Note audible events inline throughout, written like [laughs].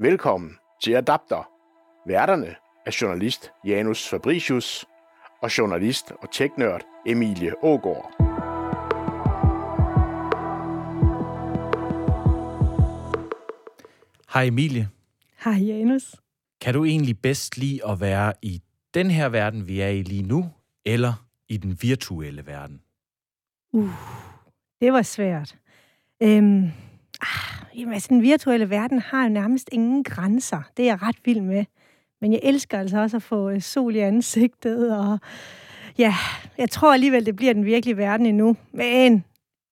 Velkommen til Adapter. Værterne er journalist Janus Fabricius og journalist og teknørd Emilie Ågård. Hej Emilie. Hej Janus. Kan du egentlig bedst lide at være i den her verden, vi er i lige nu, eller i den virtuelle verden? Uh, det var svært. Øhm, ah, jamen, altså, den virtuelle verden har jo nærmest ingen grænser. Det er jeg ret vild med. Men jeg elsker altså også at få øh, sol i ansigtet, og ja, jeg tror alligevel, det bliver den virkelige verden endnu. Men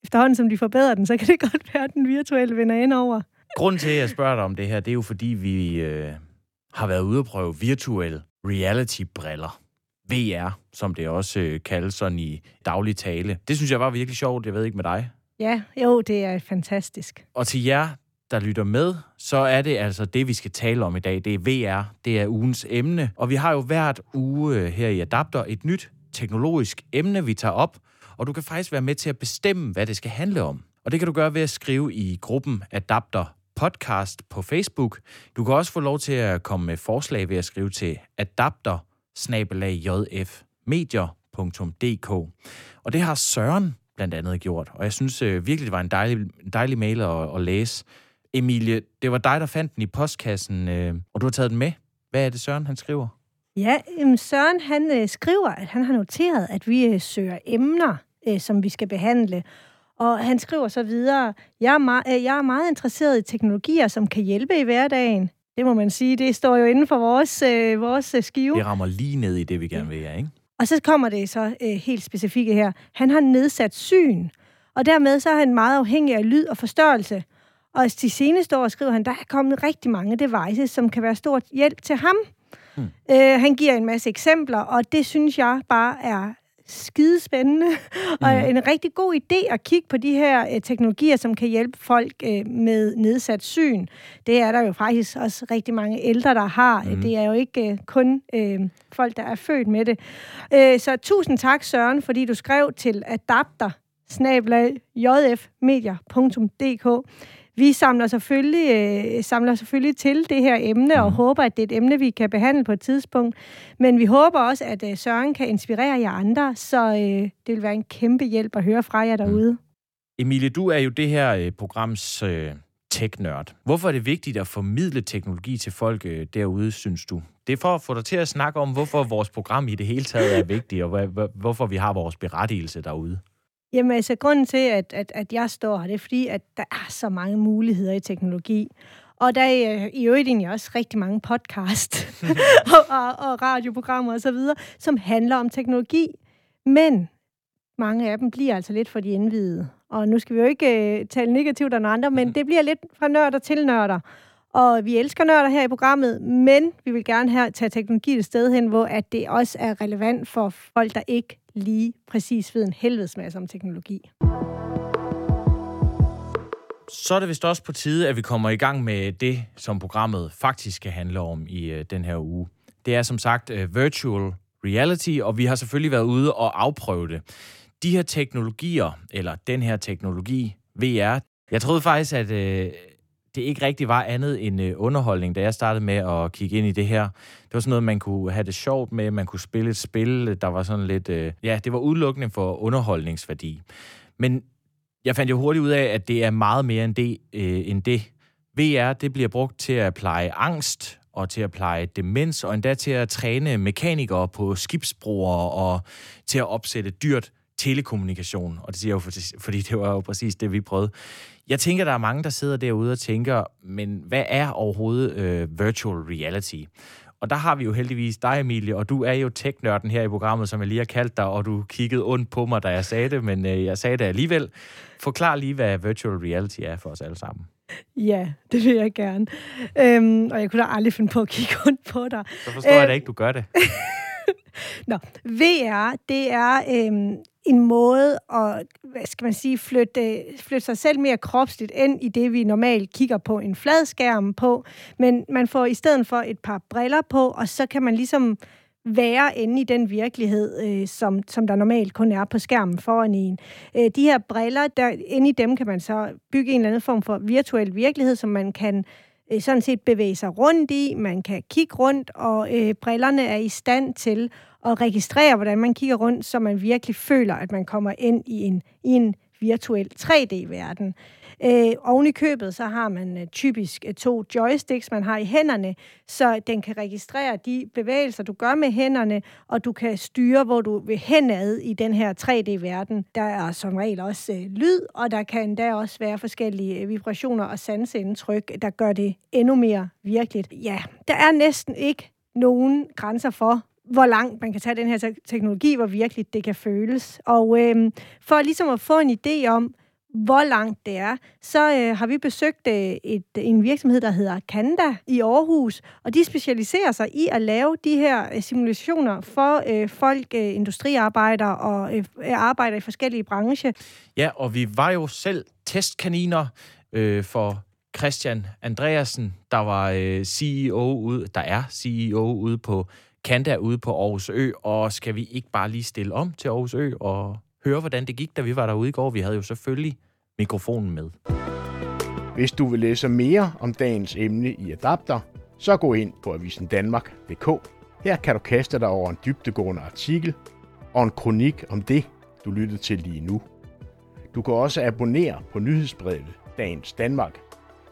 efterhånden, som de forbedrer den, så kan det [laughs] godt være, at den virtuelle vinder ind over. Grunden til, at jeg spørger dig om det her, det er jo fordi, vi øh, har været ude at prøve virtuelle reality-briller. VR, som det også øh, kaldes sådan i daglig tale. Det synes jeg var virkelig sjovt. Jeg ved ikke med dig. Ja, jo, det er fantastisk. Og til jer, der lytter med, så er det altså det, vi skal tale om i dag. Det er VR. Det er ugens emne. Og vi har jo hvert uge øh, her i Adapter et nyt teknologisk emne, vi tager op. Og du kan faktisk være med til at bestemme, hvad det skal handle om. Og det kan du gøre ved at skrive i gruppen Adapter podcast på Facebook. Du kan også få lov til at komme med forslag ved at skrive til adapter jfmedier.dk. Og det har Søren blandt andet gjort, og jeg synes øh, virkelig, det var en dejlig, dejlig mail at, at læse. Emilie, det var dig, der fandt den i postkassen, øh, og du har taget den med. Hvad er det, Søren han skriver? Ja, Søren han øh, skriver, at han har noteret, at vi øh, søger emner, øh, som vi skal behandle. Og han skriver så videre, jeg er, meget, øh, jeg er meget interesseret i teknologier, som kan hjælpe i hverdagen. Det må man sige, det står jo inden for vores, øh, vores øh, skive. Det rammer lige ned i det, vi gerne vil, ja, ikke? Og så kommer det så øh, helt specifikke her. Han har nedsat syn, og dermed så er han meget afhængig af lyd og forstørrelse. Og de seneste år skriver han, der er kommet rigtig mange devices, som kan være stort hjælp til ham. Hmm. Øh, han giver en masse eksempler, og det synes jeg bare er skidespændende, mm. [laughs] og mhm. en rigtig god idé at kigge på de her øh, teknologier, som kan hjælpe folk øh, med nedsat syn. Det er der jo faktisk også rigtig mange ældre, der har. Mm. Det er jo ikke øh, kun øh, folk, der er født med det. Øh, så tusind tak, Søren, fordi du skrev til adapter jfmedia.dk. Vi samler selvfølgelig, øh, samler selvfølgelig til det her emne, mm. og mhm. håber, at det er et emne, vi kan behandle på et tidspunkt. Men vi håber også, at øh, Søren kan inspirere jer andre, så øh, det vil være en kæmpe hjælp at høre fra jer derude. Mm. Emilie, du er jo det her øh, programs øh, tech-nørd. Hvorfor er det vigtigt at formidle teknologi til folk øh, derude, synes du? Det er for at få dig til at snakke om, hvorfor vores program i det hele taget er vigtigt, og hvorfor vi har vores berettigelse derude. Jamen altså, grunden til, at, at, at jeg står her, det er fordi, at der er så mange muligheder i teknologi. Og der er i øvrigt egentlig også rigtig mange podcast [laughs] [laughs] og, og, og radioprogrammer osv., som handler om teknologi. Men mange af dem bliver altså lidt for de indvidede. Og nu skal vi jo ikke uh, tale negativt af andre, men [laughs] det bliver lidt fra nørder til nørder. Og vi elsker nørder her i programmet, men vi vil gerne her tage teknologi et sted hen, hvor at det også er relevant for folk, der ikke lige præcis ved en helvedes masse om teknologi. Så er det vist også på tide, at vi kommer i gang med det, som programmet faktisk skal handle om i øh, den her uge. Det er som sagt øh, virtual reality, og vi har selvfølgelig været ude og afprøve det. De her teknologier, eller den her teknologi, VR, jeg troede faktisk, at øh, det ikke rigtig var andet end øh, underholdning, da jeg startede med at kigge ind i det her. Det var sådan noget, man kunne have det sjovt med, man kunne spille et spil, der var sådan lidt... Øh, ja, det var udelukkende for underholdningsværdi. Men jeg fandt jo hurtigt ud af, at det er meget mere end det. Øh, end det. VR, det bliver brugt til at pleje angst, og til at pleje demens, og endda til at træne mekanikere på skibsbroer, og til at opsætte dyrt telekommunikation. Og det siger jeg jo, fordi det var jo præcis det, vi prøvede. Jeg tænker, der er mange, der sidder derude og tænker, men hvad er overhovedet øh, virtual reality? Og der har vi jo heldigvis dig, Emilie, og du er jo teknørden her i programmet, som jeg lige har kaldt dig, og du kiggede ondt på mig, da jeg sagde det, men øh, jeg sagde det alligevel. Forklar lige, hvad virtual reality er for os alle sammen. Ja, det vil jeg gerne. Øhm, og jeg kunne da aldrig finde på at kigge ondt på dig. Så forstår øh, jeg da ikke, du gør det. [laughs] Nå, VR, det er øhm, en måde at, hvad skal man sige, flytte, flytte sig selv mere kropsligt ind i det, vi normalt kigger på en fladskærm på. Men man får i stedet for et par briller på, og så kan man ligesom være inde i den virkelighed, øh, som, som der normalt kun er på skærmen foran en. Øh, de her briller, der, inde i dem kan man så bygge en eller anden form for virtuel virkelighed, som man kan øh, Øh, sådan set bevæge sig rundt i, man kan kigge rundt, og øh, brillerne er i stand til at registrere, hvordan man kigger rundt, så man virkelig føler, at man kommer ind i en, i en virtuel 3D-verden. Øh, oven i købet, så har man øh, typisk øh, to joysticks, man har i hænderne, så den kan registrere de bevægelser, du gør med hænderne, og du kan styre, hvor du vil henad i den her 3D-verden. Der er som regel også øh, lyd, og der kan endda også være forskellige øh, vibrationer og sanseindtryk, der gør det endnu mere virkeligt. Ja, der er næsten ikke nogen grænser for, hvor langt man kan tage den her teknologi, hvor virkelig det kan føles. Og øh, for ligesom at få en idé om, hvor langt det er, så øh, har vi besøgt øh, et, en virksomhed, der hedder Kanda i Aarhus, og de specialiserer sig i at lave de her øh, simulationer for øh, folk, øh, industriarbejdere og øh, øh arbejder i forskellige brancher. Ja, og vi var jo selv testkaniner øh, for Christian Andreasen, der var øh, CEO ude, der er CEO ude på Kanda ude på Aarhus Ø, og skal vi ikke bare lige stille om til Aarhus Ø og høre, hvordan det gik, da vi var derude i går? Vi havde jo selvfølgelig mikrofonen med. Hvis du vil læse mere om dagens emne i Adapter, så gå ind på avisendanmark.dk. Her kan du kaste dig over en dybdegående artikel og en kronik om det, du lyttede til lige nu. Du kan også abonnere på nyhedsbrevet Dagens Danmark.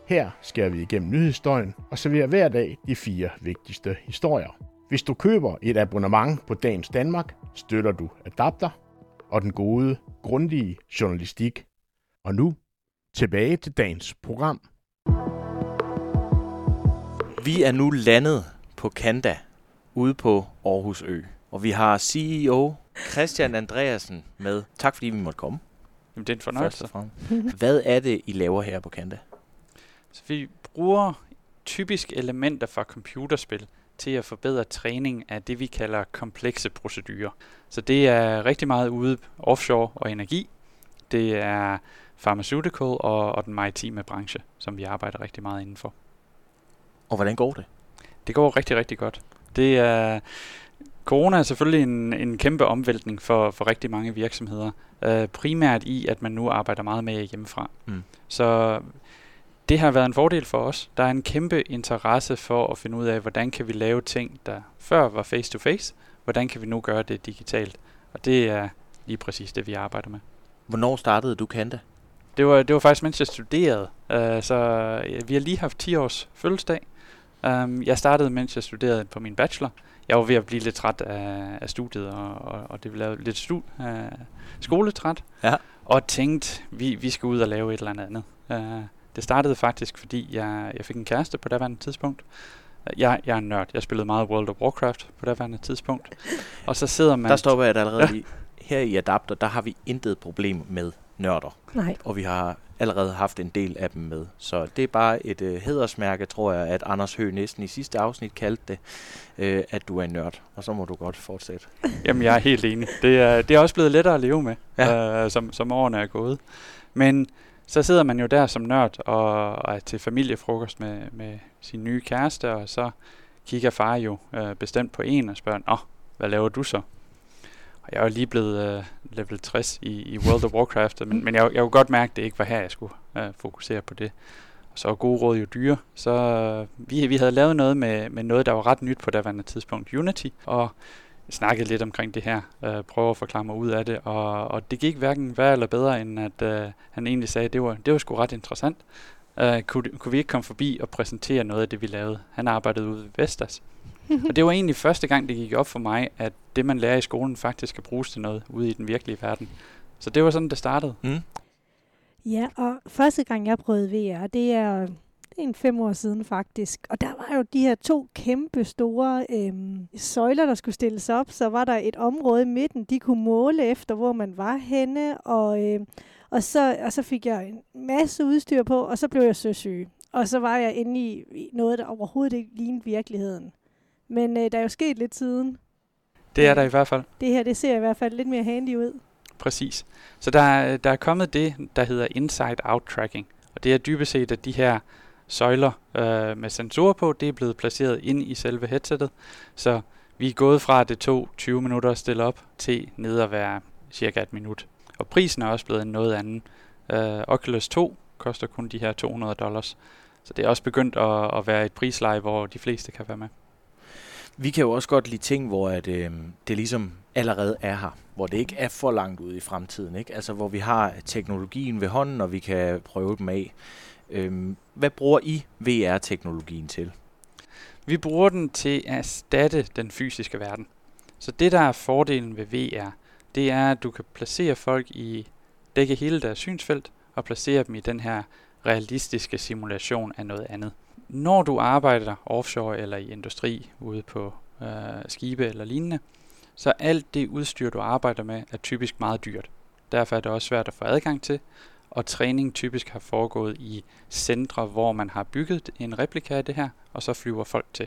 Her skærer vi igennem nyhedsstøjen og serverer hver dag de fire vigtigste historier. Hvis du køber et abonnement på Dagens Danmark, støtter du Adapter og den gode, grundige journalistik og nu tilbage til dagens program. Vi er nu landet på Kanda ude på Aarhus Ø. Og vi har CEO Christian Andreasen med. Tak fordi vi måtte komme. Jamen, det er en fornøjelse. Hvad er det, I laver her på Kanda? Så vi bruger typisk elementer fra computerspil til at forbedre træning af det, vi kalder komplekse procedurer. Så det er rigtig meget ude offshore og energi. Det er pharmaceutical og, og den maritime branche, som vi arbejder rigtig meget indenfor. Og hvordan går det? Det går rigtig, rigtig godt. Det er, corona er selvfølgelig en, en kæmpe omvæltning for, for rigtig mange virksomheder. Uh, primært i, at man nu arbejder meget med hjemmefra. Mm. Så det har været en fordel for os. Der er en kæmpe interesse for at finde ud af, hvordan kan vi lave ting, der før var face-to-face. Hvordan kan vi nu gøre det digitalt? Og det er lige præcis det, vi arbejder med. Hvornår startede du Kanda? Det var, det var faktisk, mens jeg studerede. Uh, så ja, vi har lige haft 10 års fødselsdag. Um, jeg startede, mens jeg studerede på min bachelor. Jeg var ved at blive lidt træt af, af studiet, og, og, og det lave lidt stu, uh, skoletræt. Ja. Og tænkte, vi, vi skal ud og lave et eller andet. Uh, det startede faktisk, fordi jeg, jeg fik en kæreste på daværende tidspunkt. Jeg, jeg er en nørd. Jeg spillede meget World of Warcraft på daværende tidspunkt. Og så sidder man... Der stopper jeg allerede ja. lige. Her i Adapter, der har vi intet problem med nørder. Nej. Og vi har allerede haft en del af dem med. Så det er bare et øh, hedersmærke, tror jeg, at Anders Høgh næsten i sidste afsnit kaldte det, øh, at du er en nørd. Og så må du godt fortsætte. [laughs] Jamen, jeg er helt enig. Det er, det er også blevet lettere at leve med, ja. øh, som, som årene er gået. Men så sidder man jo der som nørd og, og er til familiefrokost med, med sin nye kæreste, og så kigger far jo øh, bestemt på en og spørger, Åh, hvad laver du så? Og jeg er jo lige blevet øh, level 60 i, i World of Warcraft, men, men jeg, jeg kunne godt mærke, at det ikke var her, jeg skulle øh, fokusere på det. Og så er gode råd jo dyre. Så øh, vi, vi havde lavet noget med, med noget, der var ret nyt på daværende tidspunkt, Unity, og snakkede lidt omkring det her, øh, prøve at forklare mig ud af det, og, og det gik hverken værre eller bedre, end at øh, han egentlig sagde, at det var, det var sgu ret interessant. Uh, kunne, kunne vi ikke komme forbi og præsentere noget af det, vi lavede? Han arbejdede ude ved Vestas, [laughs] og det var egentlig første gang, det gik op for mig, at det, man lærer i skolen, faktisk skal bruges til noget ude i den virkelige verden. Så det var sådan, det startede. Mm. Ja, og første gang, jeg prøvede VR, det er, det er en fem år siden faktisk. Og der var jo de her to kæmpe store øhm, søjler, der skulle stilles op. Så var der et område i midten, de kunne måle efter, hvor man var henne. Og, øh, og, så, og så fik jeg en masse udstyr på, og så blev jeg søsyg. Og så var jeg inde i noget, der overhovedet ikke lignede virkeligheden. Men øh, der er jo sket lidt siden. Det er der i hvert fald. Det her, det ser i hvert fald lidt mere handy ud. Præcis. Så der, der er kommet det, der hedder Inside-Out Tracking. Og det er dybest set, at de her søjler øh, med sensorer på, det er blevet placeret ind i selve headsettet. Så vi er gået fra, at det tog 20 minutter at stille op, til ned at være cirka et minut. Og prisen er også blevet en noget anden. Uh, Oculus 2 koster kun de her 200 dollars, Så det er også begyndt at, at være et prisleje, hvor de fleste kan være med. Vi kan jo også godt lide ting, hvor at, øh, det ligesom allerede er her. Hvor det ikke er for langt ude i fremtiden. Ikke? Altså hvor vi har teknologien ved hånden, og vi kan prøve dem af. Øh, hvad bruger I VR-teknologien til? Vi bruger den til at erstatte den fysiske verden. Så det, der er fordelen ved VR, det er, at du kan placere folk i, dække hele deres synsfelt, og placere dem i den her realistiske simulation af noget andet. Når du arbejder offshore eller i industri ude på øh, skibe eller lignende, så alt det udstyr, du arbejder med, er typisk meget dyrt. Derfor er det også svært at få adgang til, og træning typisk har foregået i centre, hvor man har bygget en replika af det her, og så flyver folk til.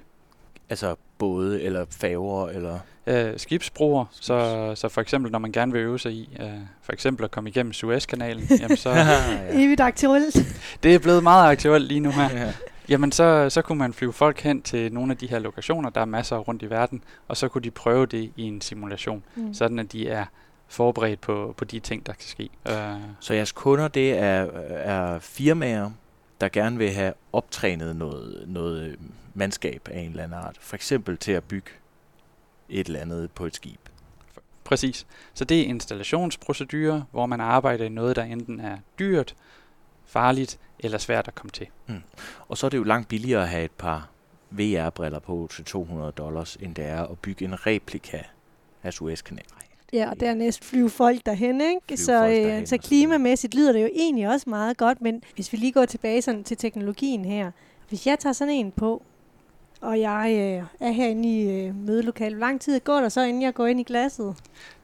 Altså både eller færger eller... Øh, skibsbroer, så, så for eksempel når man gerne vil øve sig i, øh, for eksempel at komme igennem Suezkanalen, jamen så... [laughs] ja. Evigt aktuelt. Det er blevet meget aktuelt lige nu her. ja. Jamen så, så kunne man flyve folk hen til nogle af de her lokationer, der er masser rundt i verden, og så kunne de prøve det i en simulation, mm. sådan at de er forberedt på, på de ting, der kan ske. Uh. Så jeres kunder, det er, er firmaer, der gerne vil have optrænet noget, noget mandskab af en eller anden art. For eksempel til at bygge et eller andet på et skib. Præcis. Så det er installationsprocedurer, hvor man arbejder i noget, der enten er dyrt, farligt eller svært at komme til. Mm. Og så er det jo langt billigere at have et par VR-briller på til 200 dollars, end det er at bygge en replika af Suezkanalen. Ja, og dernæst flyve folk derhen, ikke? Flyve så, øh, derhen, så klimamæssigt lyder det jo egentlig også meget godt, men hvis vi lige går tilbage sådan til teknologien her. Hvis jeg tager sådan en på, og jeg øh, er herinde i øh, mødelokalet. Hvor lang tid går der så, inden jeg går ind i glasset?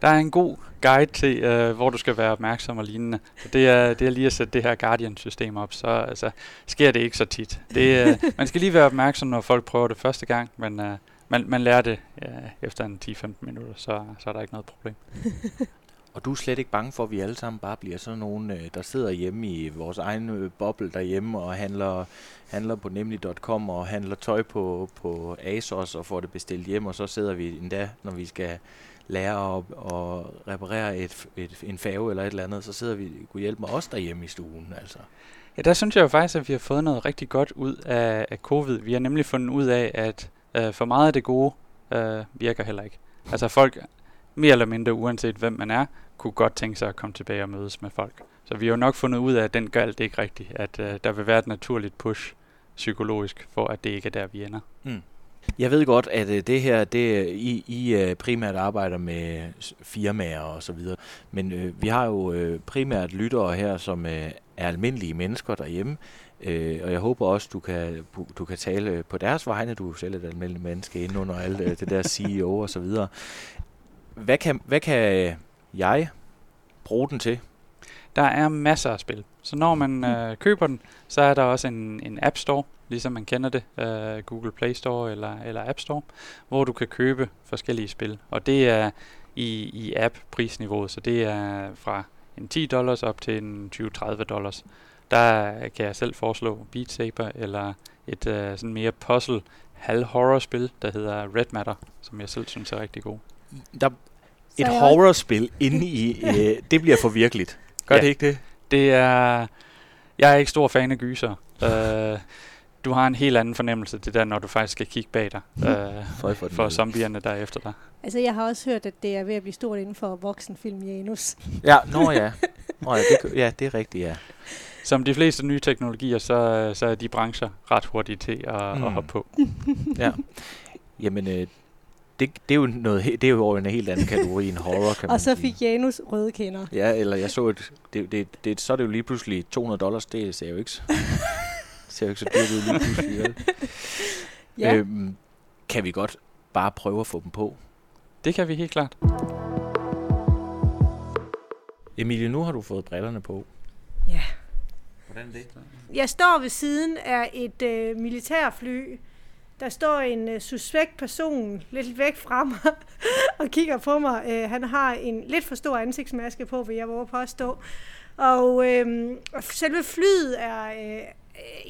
Der er en god guide til, øh, hvor du skal være opmærksom og lignende. Så det er, det er lige at sætte det her Guardian-system op, så altså, sker det ikke så tit. Det, øh, [laughs] man skal lige være opmærksom, når folk prøver det første gang, men øh, man, man lærer det øh, efter en 10-15 minutter, så, så er der ikke noget problem. [laughs] Og du er slet ikke bange for, at vi alle sammen bare bliver sådan nogen, øh, der sidder hjemme i vores egen øh, boble derhjemme og handler, handler på nemlig.com og handler tøj på, på ASOS og får det bestilt hjem, og så sidder vi endda, når vi skal lære at, at reparere et, et, en fave eller et eller andet, så sidder vi kunne hjælpe med os derhjemme i stuen. Altså. Ja, der synes jeg jo faktisk, at vi har fået noget rigtig godt ud af, af covid. Vi har nemlig fundet ud af, at øh, for meget af det gode øh, virker heller ikke. Altså folk, mere eller mindre uanset hvem man er, kunne godt tænke sig at komme tilbage og mødes med folk. Så vi har jo nok fundet ud af, at den gør det ikke rigtigt, at uh, der vil være et naturligt push psykologisk, for at det ikke er der, vi ender. Mm. Jeg ved godt, at uh, det her, det I, I uh, primært arbejder med firmaer og så videre, men uh, vi har jo uh, primært lyttere her, som uh, er almindelige mennesker derhjemme, uh, og jeg håber også, du kan, du kan tale på deres vegne, du er selv et almindeligt menneske inden under alt uh, det der CEO og så videre. Hvad kan, hvad kan jeg bruge den til? Der er masser af spil. Så når man mm. øh, køber den, så er der også en, en App Store, ligesom man kender det, øh, Google Play Store eller, eller App Store, hvor du kan købe forskellige spil. Og det er i, i app-prisniveauet, så det er fra en 10 dollars op til en 20-30 dollars. Der kan jeg selv foreslå Beat Saber eller et øh, sådan mere puzzle halv-horror-spil, der hedder Red Matter, som jeg selv synes er rigtig god. Der et horrorspil inde i, [laughs] øh, det bliver for virkeligt. Gør ja. det ikke det? Det er... Jeg er ikke stor fan af gyser. Uh, du har en helt anden fornemmelse det der, når du faktisk skal kigge bag dig uh, for, for zombierne, der er efter dig. Altså, jeg har også hørt, at det er ved at blive stort inden for voksenfilm, Janus. [laughs] Ja, nå ja. Nå, ja, det, ja, det er rigtigt, ja. Som de fleste nye teknologier, så, så er de brancher ret hurtige til at, mm. at hoppe på. ja. Jamen, øh, det, det, er jo noget, det er jo en helt anden kategori end horror, kan [laughs] Og så fik Janus røde kender. Ja, eller jeg så et, det, det, det, så er det jo lige pludselig 200 dollars, det ser jo ikke, [laughs] ser jo ikke så dyrt ud lige pludselig. Vel? [laughs] ja. øhm, kan vi godt bare prøve at få dem på? Det kan vi helt klart. Emilie, nu har du fået brillerne på. Ja. Hvordan er det? Jeg står ved siden af et øh, militærfly, der står en øh, suspekt person lidt væk fra mig [laughs] og kigger på mig. Øh, han har en lidt for stor ansigtsmaske på, vil jeg våge påstå. Og øh, selve flyet er øh,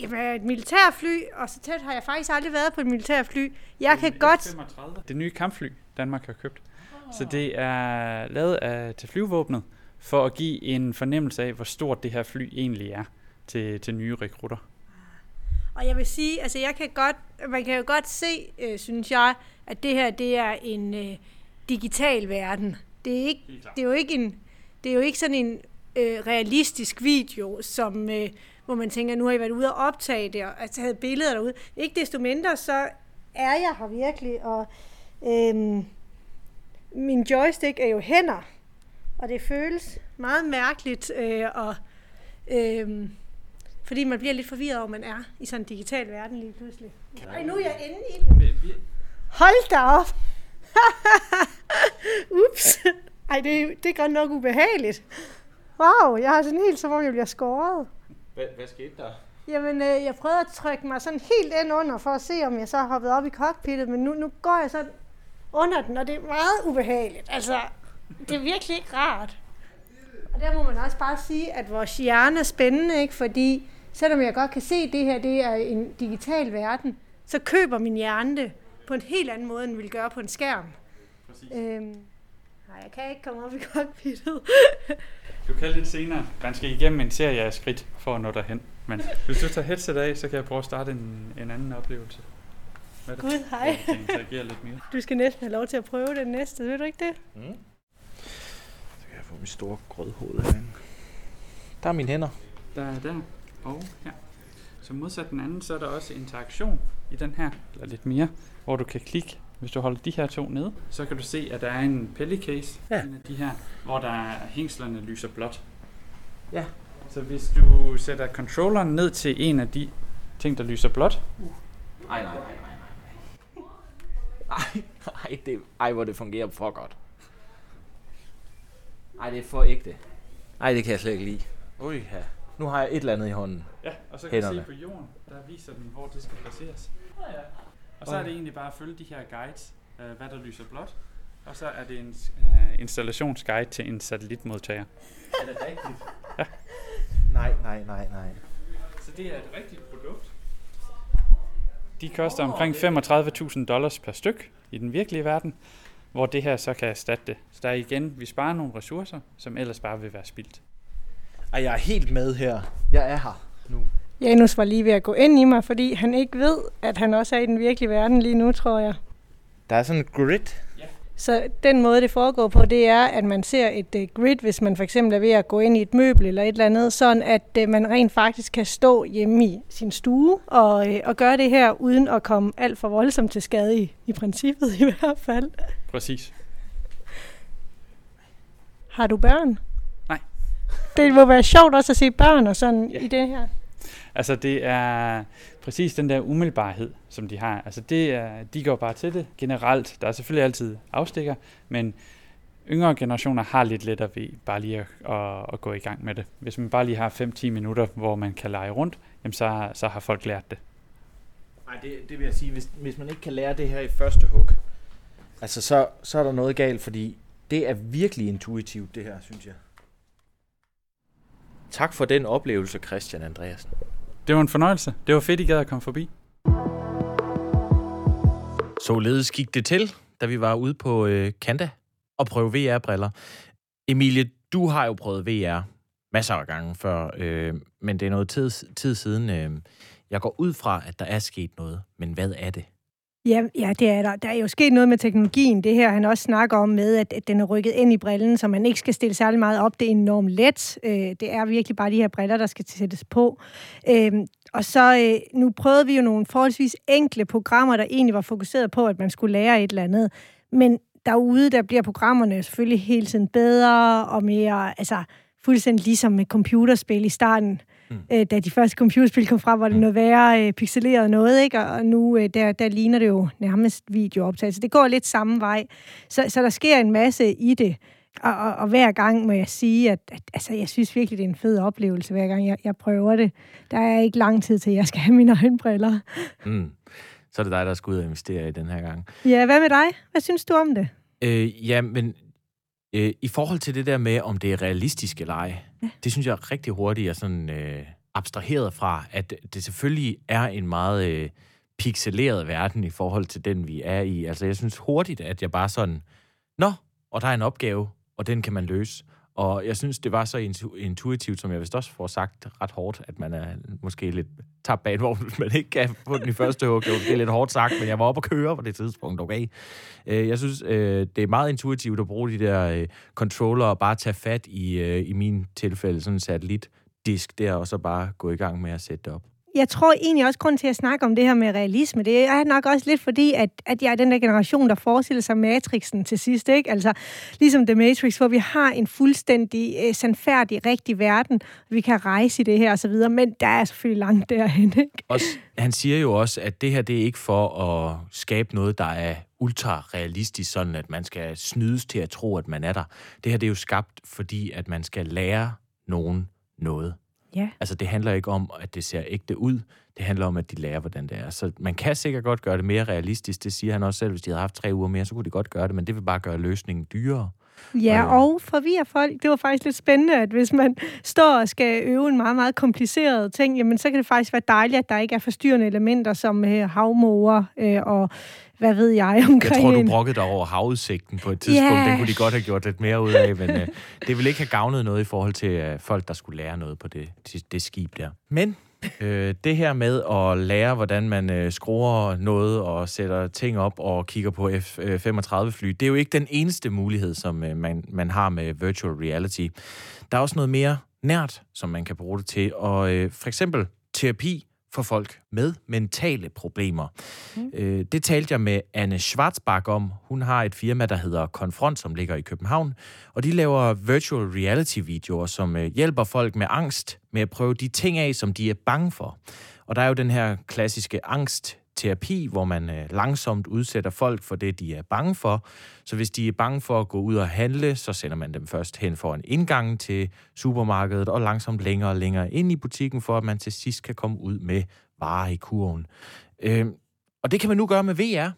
jamen, et militærfly, og så tæt har jeg faktisk aldrig været på et militærfly. Jeg kan godt... 35. Det nye kampfly, Danmark har købt. Oh. Så det er lavet af, til flyvåbnet, for at give en fornemmelse af, hvor stort det her fly egentlig er til, til nye rekrutter. Og jeg vil sige, altså jeg kan godt, man kan jo godt se, øh, synes jeg, at det her, det er en øh, digital verden. Det er, ikke, det er jo ikke en, det er jo ikke sådan en øh, realistisk video, som, øh, hvor man tænker, nu har I været ude og optage det, og taget billeder derude. Ikke desto mindre, så er jeg her virkelig, og øh, min joystick er jo hænder, og det føles meget mærkeligt, øh, og, øh, fordi man bliver lidt forvirret over, man er i sådan en digital verden lige pludselig. Ej, nu er jeg inde i den. Hold da op! [laughs] Ups! Ej, det, det er godt nok ubehageligt. Wow, jeg har sådan helt som om, jeg bliver skåret. Hvad, hvad skete der? Jamen, øh, jeg prøvede at trykke mig sådan helt ind under, for at se, om jeg så har hoppet op i cockpittet, men nu, nu går jeg så under den, og det er meget ubehageligt. Altså, det er virkelig ikke rart. Og der må man også bare sige, at vores hjerne er spændende, ikke? fordi selvom jeg godt kan se, at det her det er en digital verden, så køber min hjerne det på en helt anden måde, end vi vil gøre på en skærm. Præcis. Øhm, nej, jeg kan ikke komme op i cockpittet. Du kan lidt senere. Man skal igennem en serie af skridt for at nå derhen. Men hvis du tager headset af, så kan jeg prøve at starte en, en anden oplevelse. Hvad er det? Gud, hej. Jeg lidt mere. Du skal næsten have lov til at prøve det næste, ved du ikke det? Mm. Så kan jeg få mit store grødhoved herinde. Der er mine hænder. Der er der. Og her. Så modsat den anden, så er der også interaktion i den her, eller lidt mere, hvor du kan klikke. Hvis du holder de her to nede, så kan du se, at der er en pellicase, Ja. en af de her, hvor der er hængslerne lyser blåt. Ja. Så hvis du sætter controlleren ned til en af de ting, der lyser blåt, Ej, nej, nej, nej, nej. [laughs] Ej, ej, det, ej, hvor det fungerer for godt. Ej, det er for ægte. Ej, det kan jeg slet ikke lide. Ui, ja. Nu har jeg et eller andet i hånden. Ja, og så kan du Hænderne. se på jorden, der viser den, hvor det skal placeres. Og så er det egentlig bare at følge de her guides, øh, hvad der lyser blåt. Og så er det en øh, installationsguide til en satellitmodtager. Er det rigtigt? Ja. Nej, nej, nej, nej. Så det er et rigtigt produkt. De koster omkring 35.000 dollars per styk i den virkelige verden, hvor det her så kan erstatte det. Så der er igen, vi sparer nogle ressourcer, som ellers bare vil være spildt. Ej, jeg er helt med her. Jeg er her nu. Janus var lige ved at gå ind i mig, fordi han ikke ved, at han også er i den virkelige verden lige nu, tror jeg. Der er sådan en grid. Så den måde, det foregår på, det er, at man ser et uh, grid, hvis man for eksempel er ved at gå ind i et møbel eller et eller andet, sådan at uh, man rent faktisk kan stå hjemme i sin stue og, uh, og gøre det her, uden at komme alt for voldsomt til skade i, i princippet [laughs] i hvert fald. Præcis. Har du børn? Det må være sjovt også at se børn og sådan Ja. i det her. Altså det er præcis den der umiddelbarhed, som de har. Altså det er, de går bare til det generelt. Der er selvfølgelig altid afstikker, men yngre generationer har lidt lettere ved bare lige at, at, at gå i gang med det. Hvis man bare lige har 5-10 minutter, hvor man kan lege rundt, jamen så, så har folk lært det. Nej, det, det vil jeg sige, hvis, hvis man ikke kan lære det her i første hug, altså så, så er der noget galt, fordi det er virkelig intuitivt, det her, synes jeg. Tak for den oplevelse, Christian Andreasen. Det var en fornøjelse. Det var fedt, I gad at komme forbi. Således gik det til, da vi var ude på øh, Kanda og prøve VR-briller. Emilie, du har jo prøvet VR masser af gange før, øh, men det er noget tid, tid siden. Øh, jeg går ud fra, at der er sket noget, men hvad er det? Ja, ja, det er der. Der er jo sket noget med teknologien. Det her, han også snakker om med, at, at den er rykket ind i brillen, så man ikke skal stille særlig meget op. Det er enormt let. Øh, det er virkelig bare de her briller, der skal sættes på. Øh, og så, øh, nu prøvede vi jo nogle forholdsvis enkle programmer, der egentlig var fokuseret på, at man skulle lære et eller andet. Men derude, der bliver programmerne selvfølgelig hele tiden bedre og mere, altså fuldstændig ligesom med computerspil i starten. Mm. Øh, da de første computerspil kom frem, var det noget værre øh, pixeleret noget, ikke? Og, og nu øh, der, der ligner det jo nærmest videooptagelse. Det går lidt samme vej. Så, så der sker en masse i det. Og, og, og hver gang må jeg sige, at, at altså, jeg synes virkelig, det er en fed oplevelse, hver gang jeg, jeg prøver det. Der er ikke lang tid til, jeg skal have mine egne briller. Mm. Så er det dig, der skal ud og investere i den her gang. Ja, hvad med dig? Hvad synes du om det? Øh, ja, men øh, i forhold til det der med, om det er realistisk eller ej, ja. det synes jeg er rigtig hurtigt er sådan øh, abstraheret fra, at det selvfølgelig er en meget øh, pixeleret verden i forhold til den, vi er i. Altså, jeg synes hurtigt, at jeg bare sådan, nå, og der er en opgave, og den kan man løse. Og jeg synes, det var så intuitivt, som jeg vist også får sagt ret hårdt, at man er måske lidt tabt bag hvis man ikke kan få den i første hug. Det er lidt hårdt sagt, men jeg var oppe at køre på det tidspunkt, okay? Øh, jeg synes, øh, det er meget intuitivt at bruge de der øh, controller og bare tage fat i, i min tilfælde, sådan en satellitdisk der, og så bare gå i gang med at sætte det op jeg tror egentlig også, grund til at snakke om det her med realisme, det er nok også lidt fordi, at, at jeg er den der generation, der forestiller sig Matrixen til sidst, ikke? Altså, ligesom The Matrix, hvor vi har en fuldstændig uh, sandfærdig, rigtig verden, vi kan rejse i det her og så videre, men der er selvfølgelig langt derhen, ikke? Også, han siger jo også, at det her, det er ikke for at skabe noget, der er ultra realistisk, sådan at man skal snydes til at tro, at man er der. Det her, det er jo skabt, fordi at man skal lære nogen noget. Ja. Altså, det handler ikke om, at det ser ægte ud. Det handler om, at de lærer, hvordan det er. Så man kan sikkert godt gøre det mere realistisk. Det siger han også selv. Hvis de havde haft tre uger mere, så kunne de godt gøre det, men det vil bare gøre løsningen dyrere. Ja, og forvirre folk. Det var faktisk lidt spændende, at hvis man står og skal øve en meget, meget kompliceret ting, jamen så kan det faktisk være dejligt, at der ikke er forstyrrende elementer som øh, havmåger øh, og hvad ved jeg omkring Jeg tror, du brokkede dig over havudsigten på et tidspunkt. Yeah. Den kunne de godt have gjort lidt mere ud af, men øh, det ville ikke have gavnet noget i forhold til øh, folk, der skulle lære noget på det, det, det skib der. Men øh, det her med at lære, hvordan man øh, skruer noget og sætter ting op og kigger på F-35-fly, øh, det er jo ikke den eneste mulighed, som øh, man, man har med virtual reality. Der er også noget mere nært, som man kan bruge det til, og øh, for eksempel terapi for folk med mentale problemer. Mm. Øh, det talte jeg med Anne Schwarzbach om. Hun har et firma, der hedder Confront, som ligger i København, og de laver virtual reality-videoer, som øh, hjælper folk med angst med at prøve de ting af, som de er bange for. Og der er jo den her klassiske angst terapi, hvor man øh, langsomt udsætter folk for det, de er bange for. Så hvis de er bange for at gå ud og handle, så sender man dem først hen for en indgang til supermarkedet, og langsomt længere og længere ind i butikken, for at man til sidst kan komme ud med varer i kurven. Øh, og det kan man nu gøre med VR.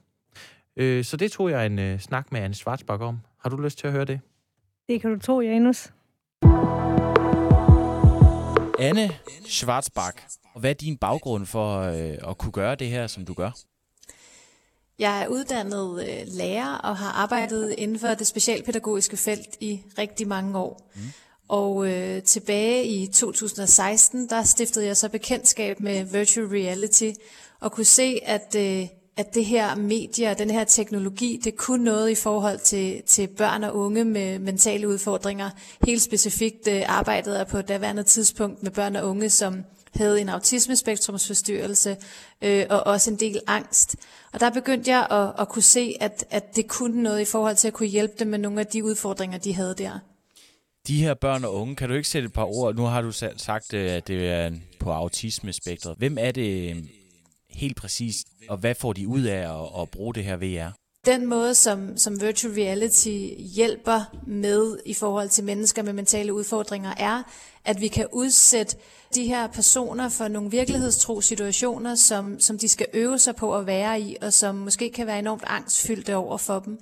Øh, så det tog jeg en øh, snak med Anne Schwarzbach om. Har du lyst til at høre det? Det kan du tro, Janus. Anne Schwarzbach, hvad er din baggrund for øh, at kunne gøre det her, som du gør? Jeg er uddannet øh, lærer og har arbejdet inden for det specialpædagogiske felt i rigtig mange år. Mm. Og øh, tilbage i 2016, der stiftede jeg så bekendtskab med virtual reality og kunne se, at øh, at det her medie og den her teknologi, det kunne noget i forhold til, til børn og unge med mentale udfordringer. Helt specifikt øh, arbejdede jeg på et daværende tidspunkt med børn og unge, som havde en autismespektrumsforstyrrelse øh, og også en del angst. Og der begyndte jeg at, at kunne se, at, at det kunne noget i forhold til at kunne hjælpe dem med nogle af de udfordringer, de havde der. De her børn og unge, kan du ikke sætte et par ord? Nu har du sagt, øh, at det er på autismespektret. Hvem er det helt præcist, og hvad får de ud af at, at bruge det her VR? Den måde, som, som virtual reality hjælper med i forhold til mennesker med mentale udfordringer, er, at vi kan udsætte de her personer for nogle virkelighedstro situationer, som, som de skal øve sig på at være i, og som måske kan være enormt angstfyldte over for dem.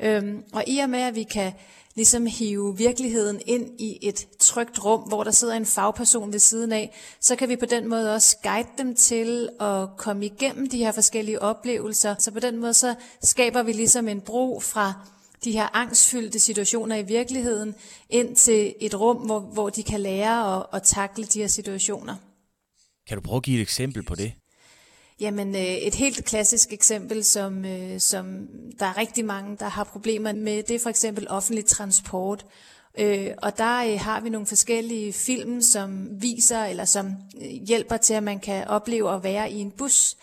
Øhm, og i og med, at vi kan ligesom hive virkeligheden ind i et trygt rum, hvor der sidder en fagperson ved siden af, så kan vi på den måde også guide dem til at komme igennem de her forskellige oplevelser. Så på den måde så skaber vi ligesom en bro fra de her angstfyldte situationer i virkeligheden ind til et rum, hvor, hvor de kan lære at, at takle de her situationer. Kan du prøve at give et eksempel på det? Jamen, øh, et helt klassisk eksempel, som, øh, som der er rigtig mange, der har problemer med, det er for eksempel offentlig transport. Øh, og der øh, har vi nogle forskellige film, som viser eller som øh, hjælper til, at man kan opleve at være i en bus.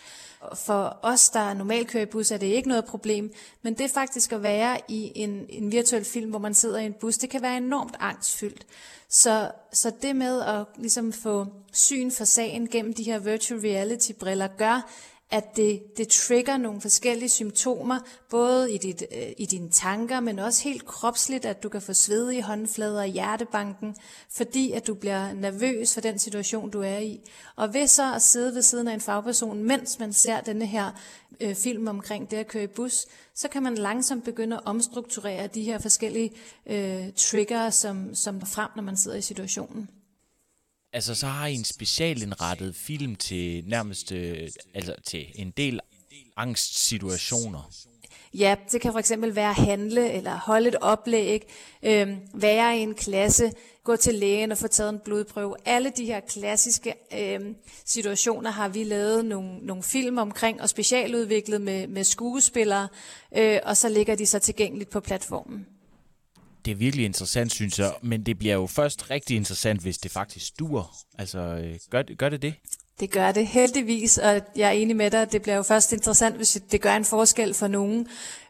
For os, der normalt kører i bus, er det ikke noget problem, men det faktisk at være i en, en virtuel film, hvor man sidder i en bus, det kan være enormt angstfyldt. Så, så det med at ligesom få syn for sagen gennem de her virtual reality briller gør, at det, det trigger nogle forskellige symptomer, både i, dit, øh, i dine tanker, men også helt kropsligt, at du kan få svedige håndflader og hjertebanken, fordi at du bliver nervøs for den situation, du er i. Og ved så at sidde ved siden af en fagperson, mens man ser denne her øh, film omkring det at køre i bus, så kan man langsomt begynde at omstrukturere de her forskellige øh, trigger, som, som er frem, når man sidder i situationen. Altså, så har I en specialindrettet film til nærmest, øh, altså til en del angstsituationer. Ja, det kan for eksempel være at handle eller holde et oplæg, øh, være i en klasse, gå til lægen og få taget en blodprøve. Alle de her klassiske øh, situationer har vi lavet nogle, nogle film omkring og specialudviklet med, med skuespillere, øh, og så ligger de så tilgængeligt på platformen. Det er virkelig interessant, synes jeg, men det bliver jo først rigtig interessant, hvis det faktisk dur. Altså, øh, gør, gør det det? Det gør det heldigvis, og jeg er enig med dig, det bliver jo først interessant, hvis det gør en forskel for nogen.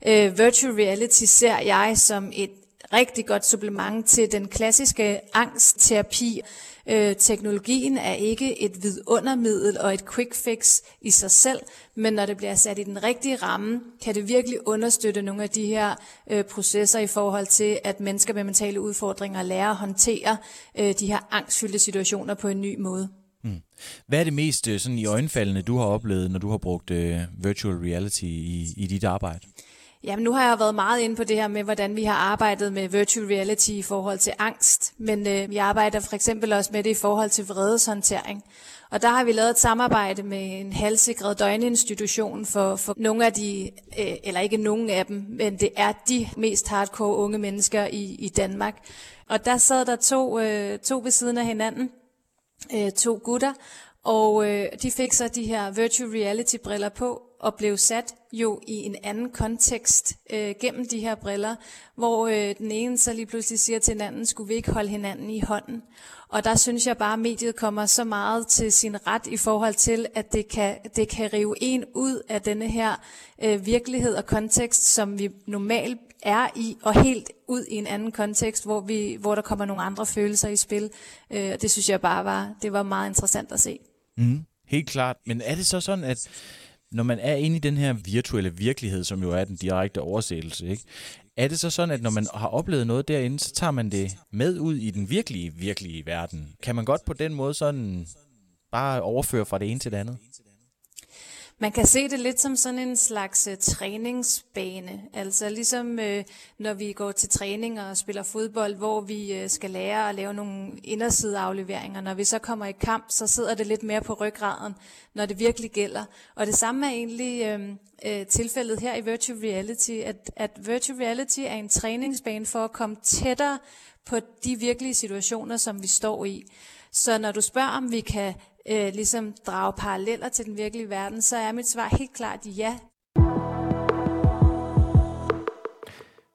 Uh, virtual reality ser jeg som et rigtig godt supplement til den klassiske angstterapi. Øh, teknologien er ikke et vidundermiddel og et quick fix i sig selv, men når det bliver sat i den rigtige ramme, kan det virkelig understøtte nogle af de her øh, processer i forhold til, at mennesker med mentale udfordringer lærer at håndtere øh, de her angstfyldte situationer på en ny måde. Mm. Hvad er det mest sådan i øjenfaldende, du har oplevet, når du har brugt virtual reality i, i dit arbejde? Jamen, nu har jeg været meget inde på det her med, hvordan vi har arbejdet med virtual reality i forhold til angst, men øh, vi arbejder for eksempel også med det i forhold til vredeshåndtering. Og der har vi lavet et samarbejde med en halvsikret døgninstitution for, for nogle af de, øh, eller ikke nogen af dem, men det er de mest hardcore unge mennesker i, i Danmark. Og der sad der to, øh, to ved siden af hinanden, øh, to gutter, og øh, de fik så de her virtual reality briller på, og blev sat jo i en anden kontekst øh, gennem de her briller, hvor øh, den ene så lige pludselig siger til den anden, skulle vi ikke holde hinanden i hånden? Og der synes jeg bare, at mediet kommer så meget til sin ret i forhold til, at det kan, det kan rive en ud af denne her øh, virkelighed og kontekst, som vi normalt er i, og helt ud i en anden kontekst, hvor, vi, hvor der kommer nogle andre følelser i spil. Øh, og det synes jeg bare var, det var meget interessant at se. Mm, helt klart. Men er det så sådan, at når man er inde i den her virtuelle virkelighed, som jo er den direkte oversættelse, ikke? er det så sådan, at når man har oplevet noget derinde, så tager man det med ud i den virkelige, virkelige verden? Kan man godt på den måde sådan bare overføre fra det ene til det andet? Man kan se det lidt som sådan en slags uh, træningsbane. Altså ligesom uh, når vi går til træning og spiller fodbold, hvor vi uh, skal lære at lave nogle indersideafleveringer. Når vi så kommer i kamp, så sidder det lidt mere på ryggraden, når det virkelig gælder. Og det samme er egentlig uh, uh, tilfældet her i Virtual Reality, at, at Virtual Reality er en træningsbane for at komme tættere på de virkelige situationer, som vi står i. Så når du spørger, om vi kan øh, ligesom drage paralleller til den virkelige verden, så er mit svar helt klart ja.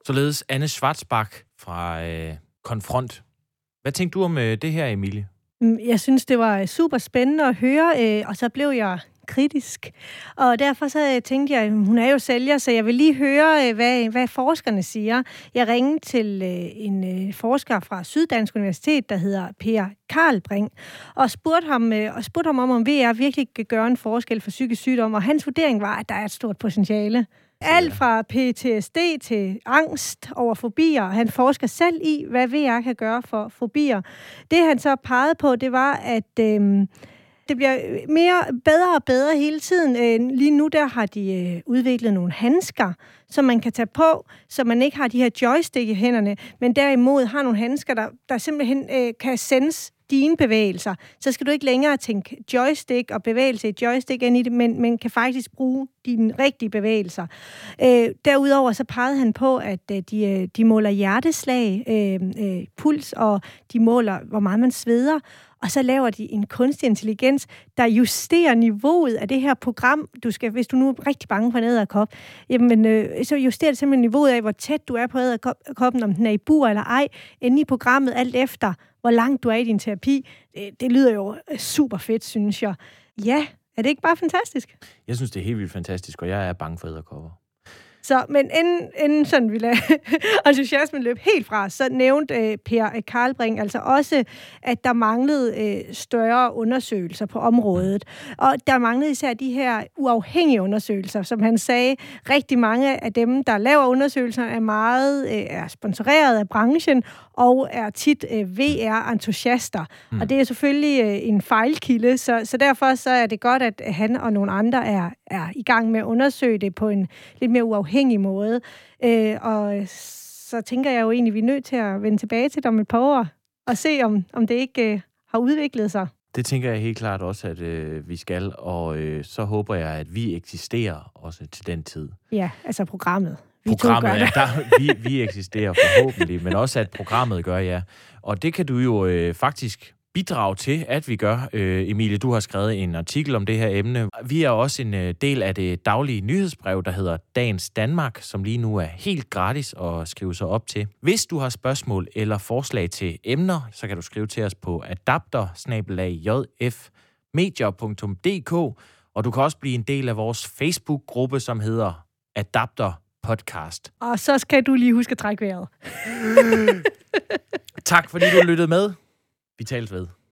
Således Anne Schwarzbach fra øh, Konfront. Hvad tænkte du om øh, det her, Emilie? Mm, jeg synes, det var super spændende at høre, øh, og så blev jeg kritisk. Og derfor så tænkte jeg, hun er jo sælger, så jeg vil lige høre, øh, hvad, hvad forskerne siger. Jeg ringede til øh, en øh, forsker fra Syddansk Universitet, der hedder Per Karlbring, og spurgte ham, og spurgte ham om, om VR virkelig kan gøre en forskel for psykisk sygdom, og hans vurdering var, at der er et stort potentiale. Alt fra PTSD til angst over fobier. Han forsker selv i, hvad VR kan gøre for fobier. Det han så pegede på, det var, at øh, det bliver mere bedre og bedre hele tiden. Øh, lige nu der har de øh, udviklet nogle handsker, som man kan tage på, så man ikke har de her joystick i hænderne, men derimod har nogle handsker, der, der simpelthen øh, kan sendes dine bevægelser. Så skal du ikke længere tænke joystick og bevægelse i joystick ind i det, men, men kan faktisk bruge dine rigtige bevægelser. Øh, derudover så pegede han på, at øh, de, øh, de måler hjerteslag, øh, øh, puls, og de måler, hvor meget man sveder og så laver de en kunstig intelligens, der justerer niveauet af det her program. Du skal, hvis du nu er rigtig bange for en æderkop, jamen, øh, så justerer det simpelthen niveauet af, hvor tæt du er på æderkoppen, om den er i bur eller ej, inde i programmet, alt efter, hvor langt du er i din terapi. Det, det lyder jo øh, super fedt, synes jeg. Ja, er det ikke bare fantastisk? Jeg synes, det er helt vildt fantastisk, og jeg er bange for æderkopper. Så, men inden, inden sådan vi lader [laughs] entusiasmen løb helt fra, så nævnte øh, Per Karlbring altså også, at der manglede øh, større undersøgelser på området. Og der manglede især de her uafhængige undersøgelser, som han sagde. Rigtig mange af dem, der laver undersøgelser, er meget øh, er sponsoreret af branchen og er tit øh, VR-entusiaster. Mm. Og det er selvfølgelig øh, en fejlkilde, så, så derfor så er det godt, at han og nogle andre er, er i gang med at undersøge det på en lidt mere uafhængig måde. Øh, og så tænker jeg jo egentlig, at vi er nødt til at vende tilbage til det om et par år og se, om, om det ikke øh, har udviklet sig. Det tænker jeg helt klart også, at øh, vi skal, og øh, så håber jeg, at vi eksisterer også til den tid. Ja, altså programmet. Vi programmet, to gør ja, det. der, vi, vi eksisterer forhåbentlig, men også at programmet gør, ja. Og det kan du jo øh, faktisk bidrage til, at vi gør. Øh, Emilie, du har skrevet en artikel om det her emne. Vi er også en øh, del af det daglige nyhedsbrev, der hedder Dagens Danmark, som lige nu er helt gratis at skrive sig op til. Hvis du har spørgsmål eller forslag til emner, så kan du skrive til os på adapter og du kan også blive en del af vores Facebook-gruppe, som hedder Adapter Podcast. Og så skal du lige huske at trække vejret. Tak fordi du lyttede med. Vi tales ved.